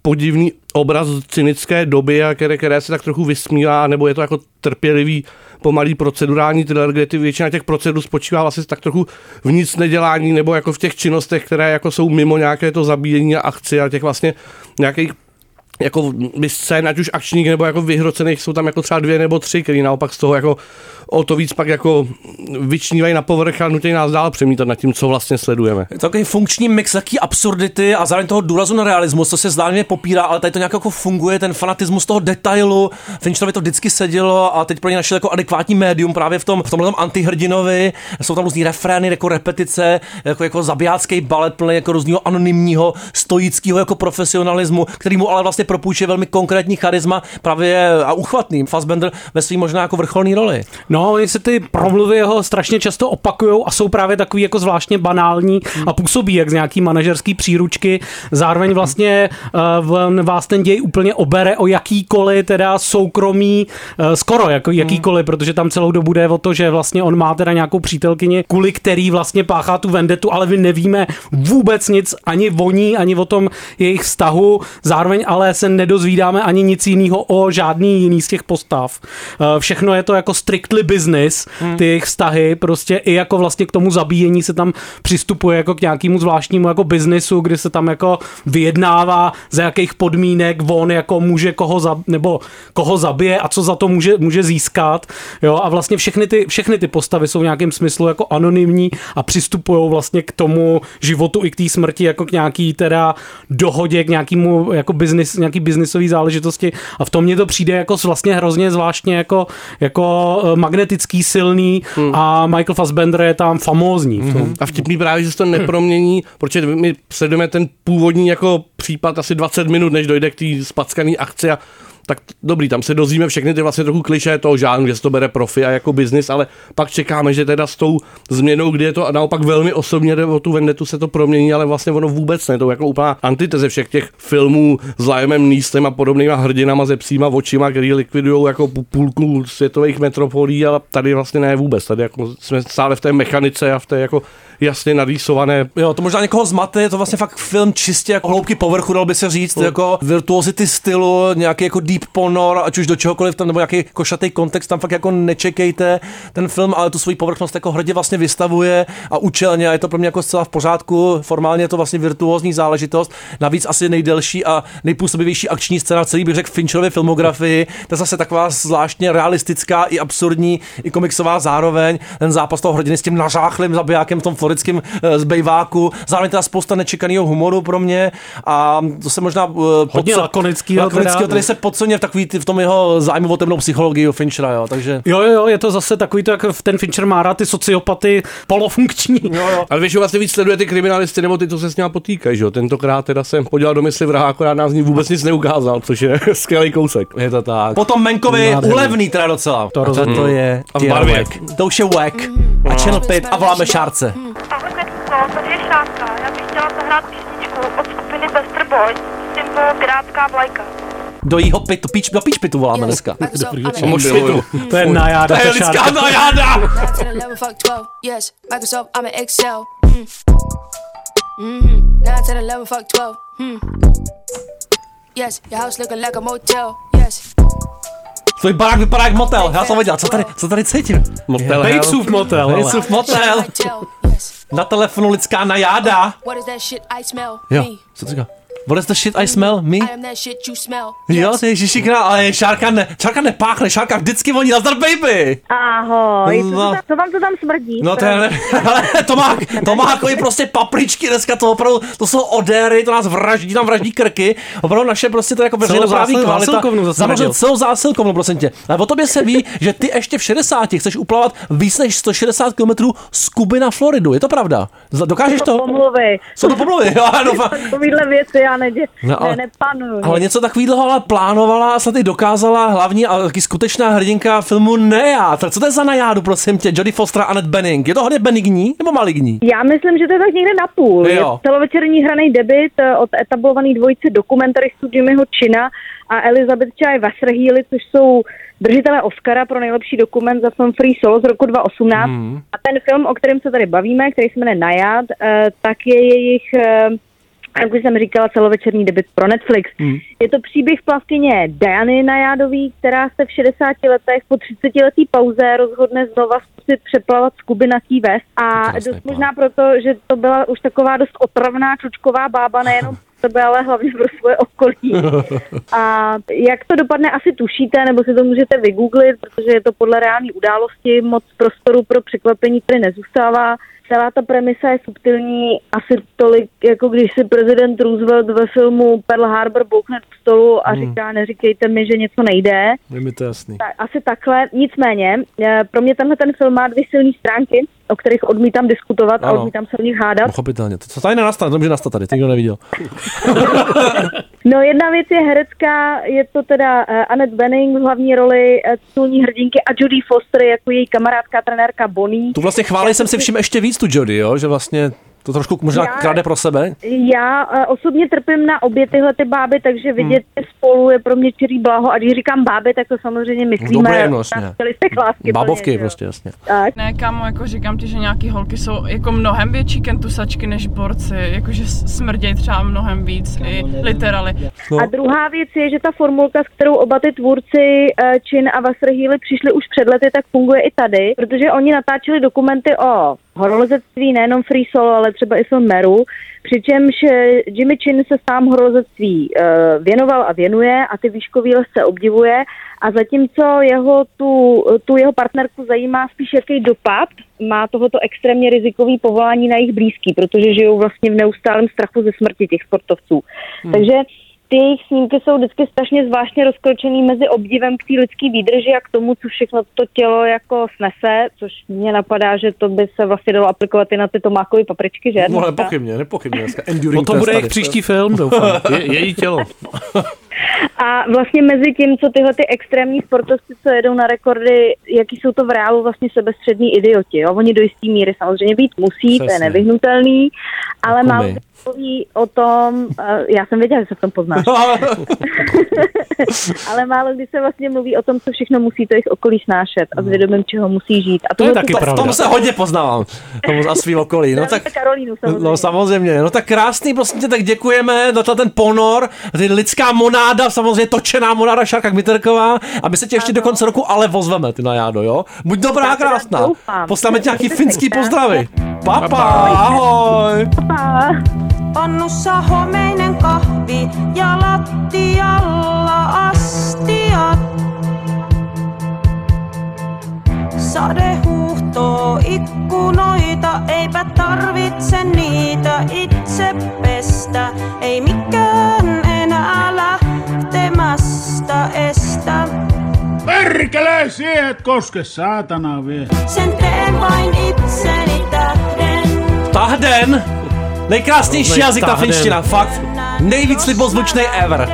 podivný obraz cynické doby, a které, které se tak trochu vysmívá, nebo je to jako trpělivý, pomalý procedurální thriller, kde ty většina těch procedur spočívá vlastně tak trochu v nic nedělání, nebo jako v těch činnostech, které jako jsou mimo nějaké to zabíjení a akci a těch vlastně nějakých jako by scén, ať už akčních nebo jako vyhrocených, jsou tam jako třeba dvě nebo tři, který naopak z toho jako o to víc pak jako vyčnívají na povrch a nutí nás dál přemítat nad tím, co vlastně sledujeme. Je to takový funkční mix taký absurdity a zároveň toho důrazu na realismus, co se zdánlivě popírá, ale tady to nějak jako funguje, ten fanatismus toho detailu. Fincherovi to vždycky sedělo a teď pro ně našel jako adekvátní médium právě v tom, v tomhle tom antihrdinovi. Jsou tam různý refrény, jako repetice, jako, jako zabijácký balet plný jako různého anonymního, stoického jako profesionalismu, který mu ale vlastně propůjčuje velmi konkrétní charisma právě a uchvatný. Fassbender ve svým možná jako vrcholný roli. No, oni se ty promluvy jeho strašně často opakujou a jsou právě takový jako zvláštně banální a působí jak z nějaký manažerský příručky. Zároveň vlastně on vás ten děj úplně obere o jakýkoliv teda soukromí, uh, skoro jako jakýkoliv, protože tam celou dobu jde o to, že vlastně on má teda nějakou přítelkyni, kvůli který vlastně páchá tu vendetu, ale my nevíme vůbec nic ani o ní, ani o tom jejich vztahu. Zároveň ale se nedozvídáme ani nic jiného o žádný jiný z těch postav. Uh, všechno je to jako strictly business, Hmm. ty jejich vztahy, prostě i jako vlastně k tomu zabíjení se tam přistupuje jako k nějakému zvláštnímu jako biznesu, kdy se tam jako vyjednává, za jakých podmínek on jako může koho zab, nebo koho zabije a co za to může, může získat. Jo, a vlastně všechny ty, všechny ty postavy jsou v nějakém smyslu jako anonymní a přistupují vlastně k tomu životu i k té smrti jako k nějaký teda dohodě, k nějakému jako business, nějaký biznisový záležitosti a v tom mně to přijde jako vlastně hrozně zvláštně jako, jako eh, magnetický, silný a Michael Fassbender je tam famózní. v tom. A vtipný právě, že se to nepromění, protože my sledujeme ten původní jako případ asi 20 minut, než dojde k té spackané akci a tak dobrý, tam se dozvíme všechny ty vlastně trochu kliše toho žánru, že se to bere profi a jako biznis, ale pak čekáme, že teda s tou změnou, kdy je to naopak velmi osobně jde o tu vendetu, se to promění, ale vlastně ono vůbec ne, to jako úplná antiteze všech těch filmů s Liamem Neestem a podobnýma hrdinama se psíma očima, který likvidují jako pů- půlku světových metropolí, ale tady vlastně ne vůbec, tady jako jsme stále v té mechanice a v té jako jasně narýsované. Jo, to možná někoho zmate, je to vlastně fakt film čistě jako hloubky povrchu, dal by se říct, Mm. jako virtuosity stylu, nějaký jako deep ponor, ať už do čehokoliv tam, nebo nějaký košatý kontext, tam fakt jako nečekejte ten film, ale tu svoji povrchnost jako hrdě vlastně vystavuje a účelně a je to pro mě jako zcela v pořádku, formálně je to vlastně virtuózní záležitost, navíc asi nejdelší a nejpůsobivější akční scéna celý bych řekl Fincherově filmografii, to je zase taková zvláštně realistická i absurdní, i komiksová zároveň, ten zápas toho hrdiny s tím nařáchlým zabijákem v tom historickém eh, zbejváku, zároveň teda spousta nečekaného humoru pro mě a to se možná uh, Hodně lakonickýho teda. který se podceňuje v takový ty, v tom jeho zájmu o temnou psychologii u Finchera, jo, takže... Jo, jo, jo, je to zase takový to, jak v ten Fincher má rád ty sociopaty polofunkční. Jo, jo. Ale většinou vlastně víc sleduje ty kriminalisty nebo ty, co se s ním potýkají, že jo. Tentokrát teda jsem podělal do mysli vraha, akorát nás z ní vůbec nic neukázal, což je skvělý kousek. Je to tak. Potom Menkovi Nádherný. ulevný teda docela. To, to, to je A v barvě. To už je Wack. A Channel 5 a voláme Šárce. Šárka. Já bych chtěla zahrát písničku od skupiny Bester Boys s symbol Pirátská vlajka. Do jího pitu, píč, do píč pitu voláme dneska. Mošpitu. To je najáda, To je lidská najáda. 9 to 11, fuck 12. Yes, Microsoft, I'm in Excel. 9 to 11, fuck 12. Yes, your house looking like a motel. Yes. Tvůj barák vypadá jak motel. Já jsem viděl, co tady, co tady cítím? Motel Batesův motel. Batesův motel. Na telefonu lidská najáda. Jo, co to říká? What is the shit I smell? Me? I am that shit you smell. Jo, to je ježiši král, ale šárka, ne, šárka nepáchne, šárka vždycky voní, nazdar baby. Ahoj, co, No. to tam, co vám to tam smrdí? No to je, ale to má, to má jako prostě papričky dneska, to opravdu, to jsou odéry, to nás vraždí, tam vraždí krky, opravdu naše prostě to je jako veřejnoprávní kvalita. zásilkovnu zase Zamrzl celou zásilkovnu, prosím tě. Ale o tobě se ví, že ty ještě v 60 chceš uplavat víc než 160 km z Kuby na Floridu, je to pravda? Dokážeš to? Pomluvy. Jsou to pomluvy, jo, ano. Takovýhle věci já nedě, No, ale- ne, nepanuju. Ale něco takového ale plánovala a snad i dokázala hlavní a taky skutečná hrdinka filmu. Tak Co to je za najádu, prosím tě? Jodie Foster a Annette Bening. Je to hodně benigní nebo maligní? Já myslím, že to je tak někde na půl. Je celovečerní hraný debit eh, od etablovaný dvojice dokumentaristů Jimmyho China a Elizabeth Chai Wasserhealy, což jsou držitelé Oscara pro nejlepší dokument za film Free Solo z roku 2018. Hmm. A ten film, o kterém se tady bavíme, který se jmenuje Najad, eh, tak je jejich, eh, jak už jsem říkala, celovečerní debit pro Netflix. Hmm. Je to příběh plavkyně Diany Najádový, která se v 60 letech po 30 letý pauze rozhodne znova zkusit přeplavat z Kuby na Key West. A dost možná proto, že to byla už taková dost otravná čučková bába, nejenom pro sebe, ale hlavně pro svoje okolí. A jak to dopadne, asi tušíte, nebo si to můžete vygooglit, protože je to podle reální události, moc prostoru pro překvapení tady nezůstává. Celá ta premisa je subtilní, asi tolik, jako když si prezident Roosevelt ve filmu Pearl Harbor bouchne do stolu a Hmm. říká, neříkejte mi, že něco nejde. Je mi to jasný. Tak, asi takhle. Nicméně, eh, pro mě tenhle ten film má dvě silné stránky, o kterých odmítám diskutovat a Ano. odmítám se o nich hádat. Pochopitelně. To, co tady nenastane, to může nastat tady, to nikdo neviděl. No jedna věc je herecká, je to teda uh, Annette Bening v hlavní roli uh, titulní hrdinky a Jodie Foster jako její kamarádka, trenérka Bonnie. Tu vlastně chválí jsem si všim ještě víc tu Jody, jo? že vlastně to trošku možná Já- krade pro sebe. Já uh, osobně trpím na obě tyhle ty báby, takže vidět je spolu je pro mě čirý blaho a když říkám báby, tak to samozřejmě myslíme Dobré, no, jasně. lásky. Bábovky plně, prostě, jasně. Tak. Ne, kámo, jako říkám ti, že nějaký holky jsou jako mnohem větší kentusačky než borci, jakože s- smrděj třeba mnohem víc, i literally. No. A druhá věc je, že ta formulka, s kterou oba ty tvůrci uh, Chin a Wasserhealy přišli už před lety, tak funguje i tady, protože oni natáčeli dokumenty o horolezectví, nejenom Free Solo, ale třeba i film Meru, přičemž eh, Jimmy Chin se sám horolezectví uh, věnoval a věnuje a ty výškový lesce obdivuje a zatímco jeho tu, tu jeho partnerku zajímá spíš, jaký dopad má tohoto extrémně rizikový povolání na jejich blízký, protože žijou vlastně v neustálém strachu ze smrti těch sportovců. Hmm. Takže ty jejich snímky jsou vždycky strašně zvláštně rozkročený mezi obdivem k té lidské výdrži a k tomu, co všechno to tělo jako snese, což mě napadá, že to by se vlastně dalo aplikovat i na ty tomákové papričky, že? No dneska? nepochybně, nepochybně. Dneska enduring O tom test bude jejich příští film, doufám. Je, její tělo. A vlastně mezi tím, co tyhle ty extrémní sportovci, co jedou na rekordy, jaký jsou to v reálu vlastně sebestřední idioti. Jo? Oni do jisté míry samozřejmě být musí, to je Přesně. nevyhnutelný, ale málo mluví o tom, uh, já jsem věděla, že se v tom poznáš, ale málo kdy se vlastně mluví o tom, co všechno musí to jejich okolí snášet a s vědomím, čeho musí žít. A To je tohle taky pravda. V tom se hodně poznávám. Tomu a svým okolí. No tak, Karolínu samozřejmě. no samozřejmě. No tak krásný, prosím tě, tak děkujeme za to ten ponor, ty lidská monáda, samozřejmě točená monáda Šárka Kmiterková a my se tě ještě do konce roku ale vozveme, ty na jádo, jo? Buď dobrá a krásná. Posláme ti nějaký finský pozdravy. Papa, ahoj. Pannussa homeinen kahvi ja lattialla astiat. Sade huuhtoo ikkunoita, eipä tarvitse niitä itse pestä. Ei mikään lähtemästä estä. Perkele, siihen et koske, saatana vie. Sen teen vain itseni tähden. Tahden! Nejkrásnější jazyk ta finština, fakt. Nejvíc libozvučný ever.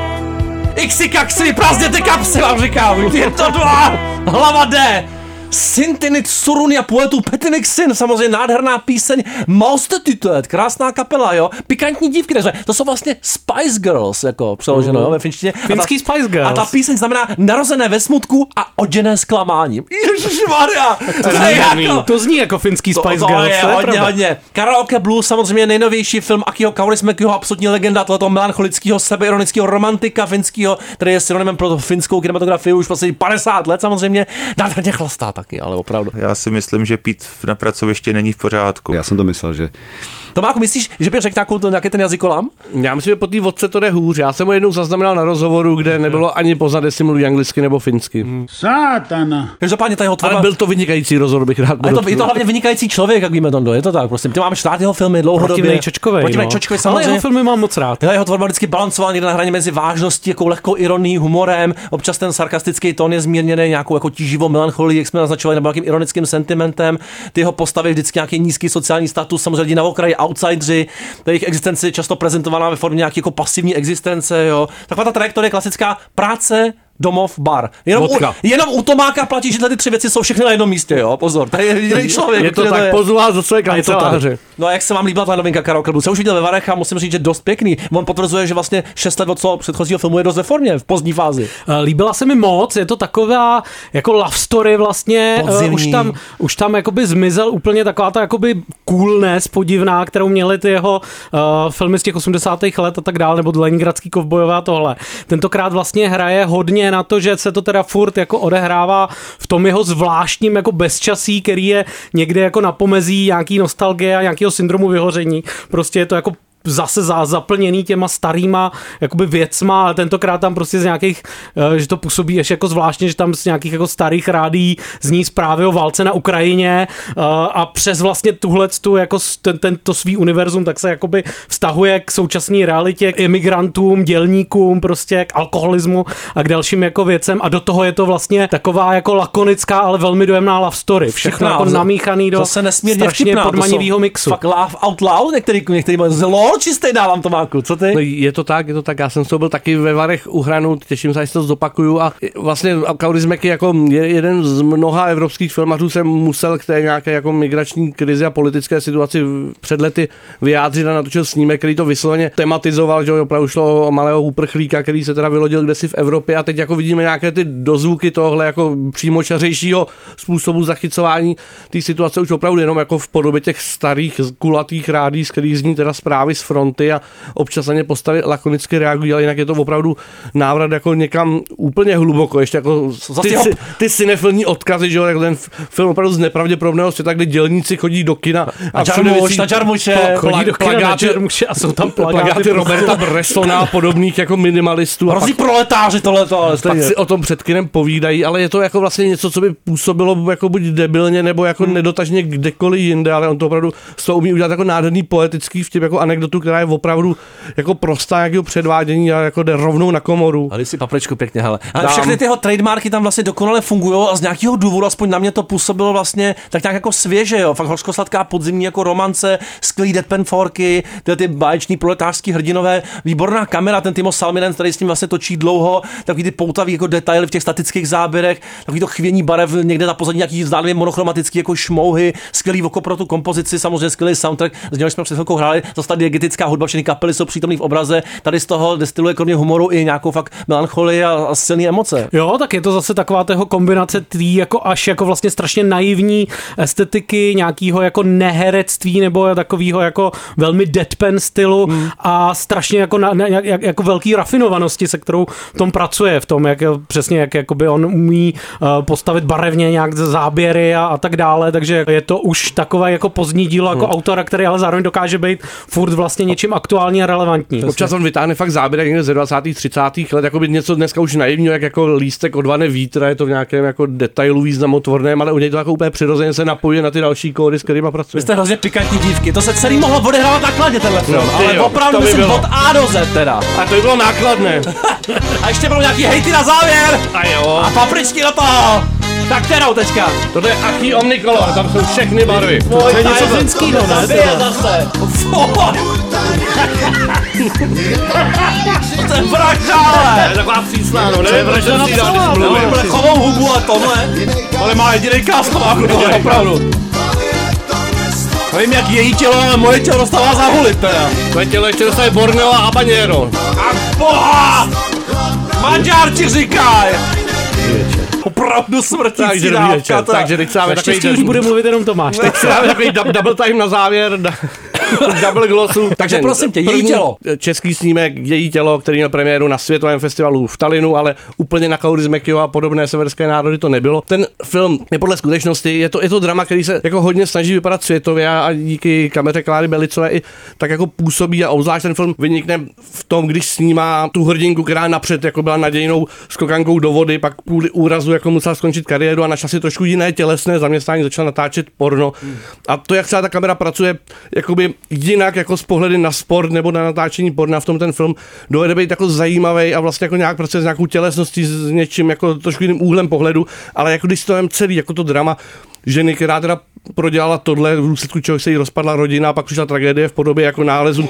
Xy kaxy, prázdněte kapsy, vám říkám. Je to dva! Hlava D! Sintinit Surunia poetu Petinik syn, samozřejmě nádherná píseň Maustatütet, krásná kapela, jo. Pikantní dívky, takže to jsou vlastně Spice Girls, jako přeloženo, jo, ve finštině. A ta- Finský Spice Girls. A ta píseň znamená narozené ve smutku a oděné zklamáním. Ježišmarja, To zní, jako, to zní jako finský to, Spice to Girls. je to je hodně, pravda. hodně. Karaoke Blues, samozřejmě nejnovější film Akiho Kaurismäkiho, absolutní legenda tohoto melancholického, sebeironického romantika finského, který je synonymem pro finskou kinematografii už vlastně 50 let samozřejmě. Nádherně chlastá taky, ale opravdu. Já si myslím, že pít na pracovišti není v pořádku. Já jsem to myslel, že Tomáku, myslíš, že by řekl nějakou, to- nějaký ten jazykolam? Já myslím, že po té vodce to jde hůř. Já jsem ho jednou zaznamenal na rozhovoru, kde nebylo ani poznat, jestli mluví anglicky nebo finsky. Sátana. Každopádně ta jeho tvorba... Ale byl to vynikající rozhovor, bych rád A je to, je to hlavně vynikající člověk, jak víme, Tondo, je to tak, prostě. Ty máme čtvrt jeho filmy dlouhodobě. Protivnej Čočkovej, Protivnej no. Čočkovej, Ale samozřejmě. jeho filmy mám moc rád. Jeho tvorba vždycky balancoval někde na hraně mezi vážností, jako lehkou ironií, humorem, občas ten sarkastický tón je zmírněný nějakou jako tíživou melancholii, jak jsme naznačovali, nebo nějakým ironickým sentimentem. Ty jeho postavy vždycky nějaký nízký sociální status, samozřejmě na okraji, outsidři, ta jejich existence je často prezentovaná ve formě nějaké jako pasivní existence, jo. Taková ta trajektorie klasická práce, domov, bar. Jenom, u, jenom u Tomáka platí, že ty tři věci jsou všechny na jednom místě, jo. Pozor, tady je jediný člověk. Je to tak, pozvu vás do své je tady. kanceláře. No a jak se vám líbila ta novinka Karaoke Blues? Jsem už viděl ve Varech a musím říct, že dost pěkný. On potvrzuje, že vlastně 6 let od svého předchozího filmu je dost ve formě, v pozdní fázi. Eh, Líbila se mi moc, je to taková jako love story vlastně, eh, Podzimní. už tam, už tam jakoby zmizel úplně taková ta jakoby coolness podivná, kterou měly ty jeho uh, filmy z těch 80. let a tak dále, nebo Leningradský kovbojové a tohle. Tentokrát vlastně hraje hodně na to, že se to teda furt jako odehrává v tom jeho zvláštním jako bezčasí, který je někde jako na pomezí nějaký nostalgie a nějakého syndromu vyhoření. Prostě je to jako zase za, zaplněný těma starýma jakoby věcma, ale tentokrát tam prostě z nějakých, eh, že to působí ještě jako zvláštně, že tam z nějakých jako starých rádí zní zprávy o válce na Ukrajině eh, a přes vlastně tuhle tu jako ten, tento svý univerzum tak se jakoby vztahuje k současné realitě, k imigrantům, dělníkům, prostě k alkoholismu a k dalším jako věcem a do toho je to vlastně taková jako lakonická, ale velmi dojemná love story. Všechno jako namíchaný do zase nesmírně strašně vtipná, podmanivého mixu. Fakt laugh out loud, některý, některý mají lol čistý dávám Tomáku, co ty? No, je to tak, je to tak. Já jsem toho byl taky ve Varech u hranu, těším se, až to zopakuju. A vlastně Kaurismäki jako je- jeden z mnoha evropských filmařů se musel k té nějaké jako migrační krizi a politické situaci před lety vyjádřit a natočil snímek, který to vysloveně tematizoval, že jo, opravdu šlo o malého uprchlíka, který se teda vylodil kdesi v Evropě a teď jako vidíme nějaké ty dozvuky tohle jako přímočařejšího způsobu zachycování té situace už opravdu jenom jako v podobě těch starých kulatých rádí, z kterých zní teda zprávy z fronty a občas na ně postavy lakonicky reagují, ale jinak je to opravdu návrat jako někam úplně hluboko, ještě jako ty, jeho- ty, ty cinefilní odkazy, že jo, jako ten film opravdu z nepravděpodobného světa, kde dělníci chodí do kina A na Jarmuše, pla- chodí do kina na plagáty- Jarmuše a jsou tam plagáty plagáty. Roberta Bressona a podobných jako minimalistů. A Hrozí pak- proletáři tohleto, ale pak stejně. si o tom před kinem povídají, ale je to jako vlastně něco, co by působilo jako buď debilně, nebo jako hmm. nedotažně kdekoliv jinde, ale on to opravdu z toho umí udělat jako nádherný poetický vtip, jako anekdotu, která je opravdu jako prostá nějakého předvádění a jako jde rovnou na komoru. A dej si papričku pěkně, hele. Ale Dám. všechny ty jeho trademarky tam vlastně dokonale fungují a z nějakého důvodu, aspoň na mě to působilo vlastně tak nějak jako svěže, jo. Fakt hořkosladká podzimní jako romance, skvělý deadpan forky, tyhle ty báječní proletářský hrdinové, výborná kamera, ten Timo Salminen, který s tím vlastně točí dlouho, takový ty poutavý jako detaily v těch statických záběrech, takový to chvění barev někde na pozadí nějaký zdánlivě monochromatický jako šmouhy, skvělý oko pro tu kompozici, samozřejmě skvělý soundtrack, z něhož jsme před chvilkou hráli, zase ta diegetická hudba, všechny kapely jsou přítomný v obraze, tady z toho destiluje kromě humoru i nějakou fakt melancholii a, a silné emoce. Jo, tak je to zase taková tého kombinace tý jako až jako vlastně strašně naivní estetiky, nějakého jako neherectví nebo takového jako velmi deadpan stylu hmm. a strašně jako, na, na, jak, jako velký rafinovanosti, se kterou v tom pracuje, v tom, jak přesně jak jakoby on umí uh, postavit barevně nějak záběry a, a tak dále, takže je to už takové jako pozdní dílo jako Hmm. autora, který ale zároveň dokáže být furt vlastně vlastně něčím aktuální a relevantní. Občas on vytáhne fakt záběr někde ze 20. 30. let, jako by něco dneska už naivního, jak jako lístek od vane vítr, je to v nějakém jako detailu významotvorném, ale u něj to jako úplně přirozeně se napojuje na ty další kódy, s kterými pracuje. Vy jste hrozně pikantní dívky, to se celý mohlo odehrávat takladně tenhle film, No, ty ale jo, opravdu to by myslím bylo. od A do Z teda. A to by bylo nákladné. A ještě budou nějaký hejty na závěr. A jo. A papričky do toho. Tak kterou teďka? To je Achý Omnicolor, tam jsou všechny barvy. To je něco finskýho, ne, Zabije tohle? zase. To je vražda, To je taková přísná, no, To je nevím, proč dal, napsala, když no, mluvím. bude chovou hubu a tohle. Ale má jediný káskovák, to je opravdu. Nevím, jak její tělo, ale moje tělo dostává zahulit teda. Tvoje tělo ještě dostane Borneo a Habanero. A boha! Maďar ti říkaj! Opravdu smrtící Takže dávka. večer, teda. takže teď se dáme takový už bude mluvit jenom Tomáš. Teď si dáme takový double time na závěr, double glossu. Takže prosím tě, její tělo. Český snímek Její tělo, který měl premiéru na světovém festivalu v Talinu, ale úplně na Kaurismäkio a podobné severské národy to nebylo. Ten film je podle skutečnosti, je to, je to drama, který se jako hodně snaží vypadat světově a díky kameře Kláry Belicové i tak jako působí a obzvlášť ten film vynikne v tom, když snímá tu hrdinku, která napřed jako byla nadějnou skokankou do vody, pak kvůli úrazu jako musela skončit kariéru a našla si trošku jiné tělesné zaměstnání, začala natáčet porno. A to, jak třeba ta kamera pracuje jakoby jinak jako z pohledy na sport nebo na natáčení porna v tom ten film dovede být jako zajímavý a vlastně jako nějak pracuje s nějakou tělesností, s něčím jako trošku jiným úhlem pohledu, ale jako když to celý, jako to drama ženy, která teda prodělala tohle, v důsledku čeho se jí rozpadla rodina, a pak přišla tragédie v podobě jako nálezu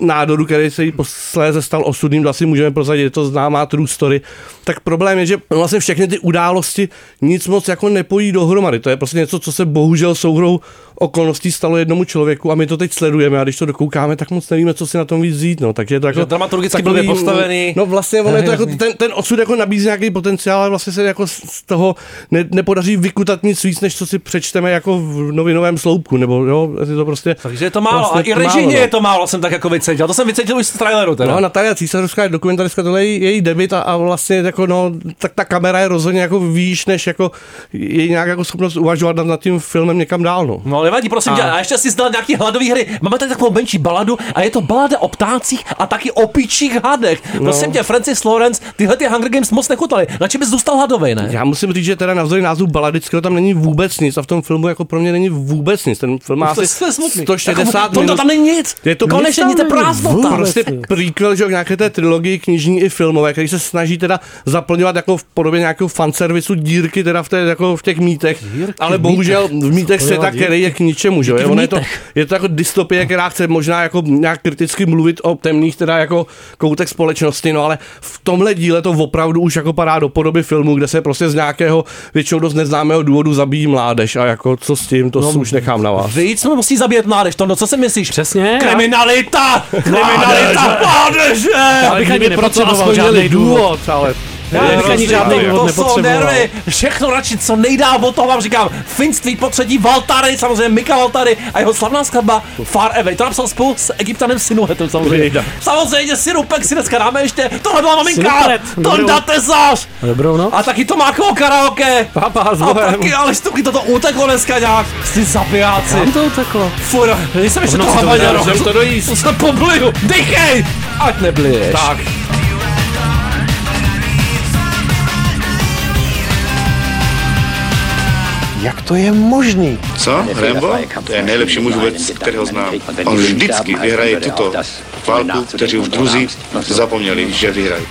nádoru, který se jí posléze stal osudným, to asi můžeme prozradit, je to známá true story. Tak problém je, že vlastně všechny ty události nic moc jako nepojí dohromady. To je prostě něco, co se bohužel souhrou okolností stalo jednomu člověku a my to teď sledujeme a když to dokoukáme, tak moc nevíme, co si na tom víc vzít. No. Takže je to jako Takže dramaturgicky takový- blbě postavený. No vlastně ono je to jako, ten, ten osud jako nabízí nějaký potenciál, ale vlastně se jako z toho ne, nepodaří vykutat nic víc, než co si přečteme jako v novinovém sloupku, nebo jo, je to prostě... Takže je to málo. vlastně a i málo, režijně no. je to málo, jsem tak jako vycítil. To jsem vycítil už z traileru teda. No, Natalia Císařovská je dokumentaristka, tohle je její, debit a, a, vlastně jako no, tak ta kamera je rozhodně jako výš, než jako její nějak jako schopnost uvažovat nad, nad tím filmem někam dál, no. No nevadí, prosím A- tě, a ještě si zdal nějaký hladový hry. Máme tady takovou menší baladu a je to balada o ptácích a taky o pičích hadech. Prosím tě, Francis Lawrence, tyhle ty Hunger Games moc nechutali. Na čem bys zůstal hladový, ne? Já musím říct, že teda navzdory názvu baladického tam není vůbec nic a v tom filmu jako pro mě není vůbec nic. Ten film má asi smutný. 160 Jako, to- minut. to tam není nic. Je to Konečně nic, prázdnota. Prostě prequel, že nějaké té trilogii knižní i filmové, který se snaží teda zaplňovat jako v podobě nějakého fanservisu dírky teda v, té, jako v těch mítech, ale bohužel v mítech světa, Zaplňovat který je k ničemu, že jo. Je to, je to jako dystopie, která chce možná jako nějak kriticky mluvit o temných teda jako koutech společnosti, no ale v tomhle díle to opravdu už jako padá do podoby filmu, kde se prostě z nějakého většinou dost neznámého důvodu zabíjí mládež a jako co s tím, to no, už nechám na vás. Víc jsme musí zabíjet mládež, to, no co si myslíš? Přesně. Kriminalita! Kriminalita! Mládeže! Ale bych ani nepotřeboval žádný důvod. důvod, Já bych ani žádný důvod To jsou nervy, všechno radši, co nejdál od toho vám říkám. Finství potředí Valtary, samozřejmě Mika Valtary a jeho slavná skladba Far Away. To napsal spolu s Egyptanem Sinuhetem samozřejmě. Samozřejmě Sinupek si dneska dáme ještě, tohle byla maminka. Tonda Tesař. Dobrou noc. A taky to Mákovo karaoke. Papa s A Bohem. taky, ale štuky, toto uteklo dneska nějak. Jsi zabijáci. Kam to uteklo? Fura, jsem ještě to habaněro. Můžem to dojíst. To se pobliju. Dýchej! Ať nebliješ. Tak. To je možný? Co? Rambo? To je nejlepší muž vůbec, kterého znám. On vždycky vyhraje tuto válku, kteří už druzí zapomněli, že vyhrají.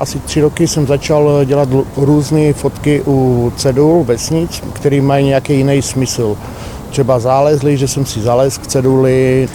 Asi tři roky jsem začal dělat různé fotky u cedul vesnic, které mají nějaký jiný smysl. Třeba zálezli, že jsem si zalez k ceduli,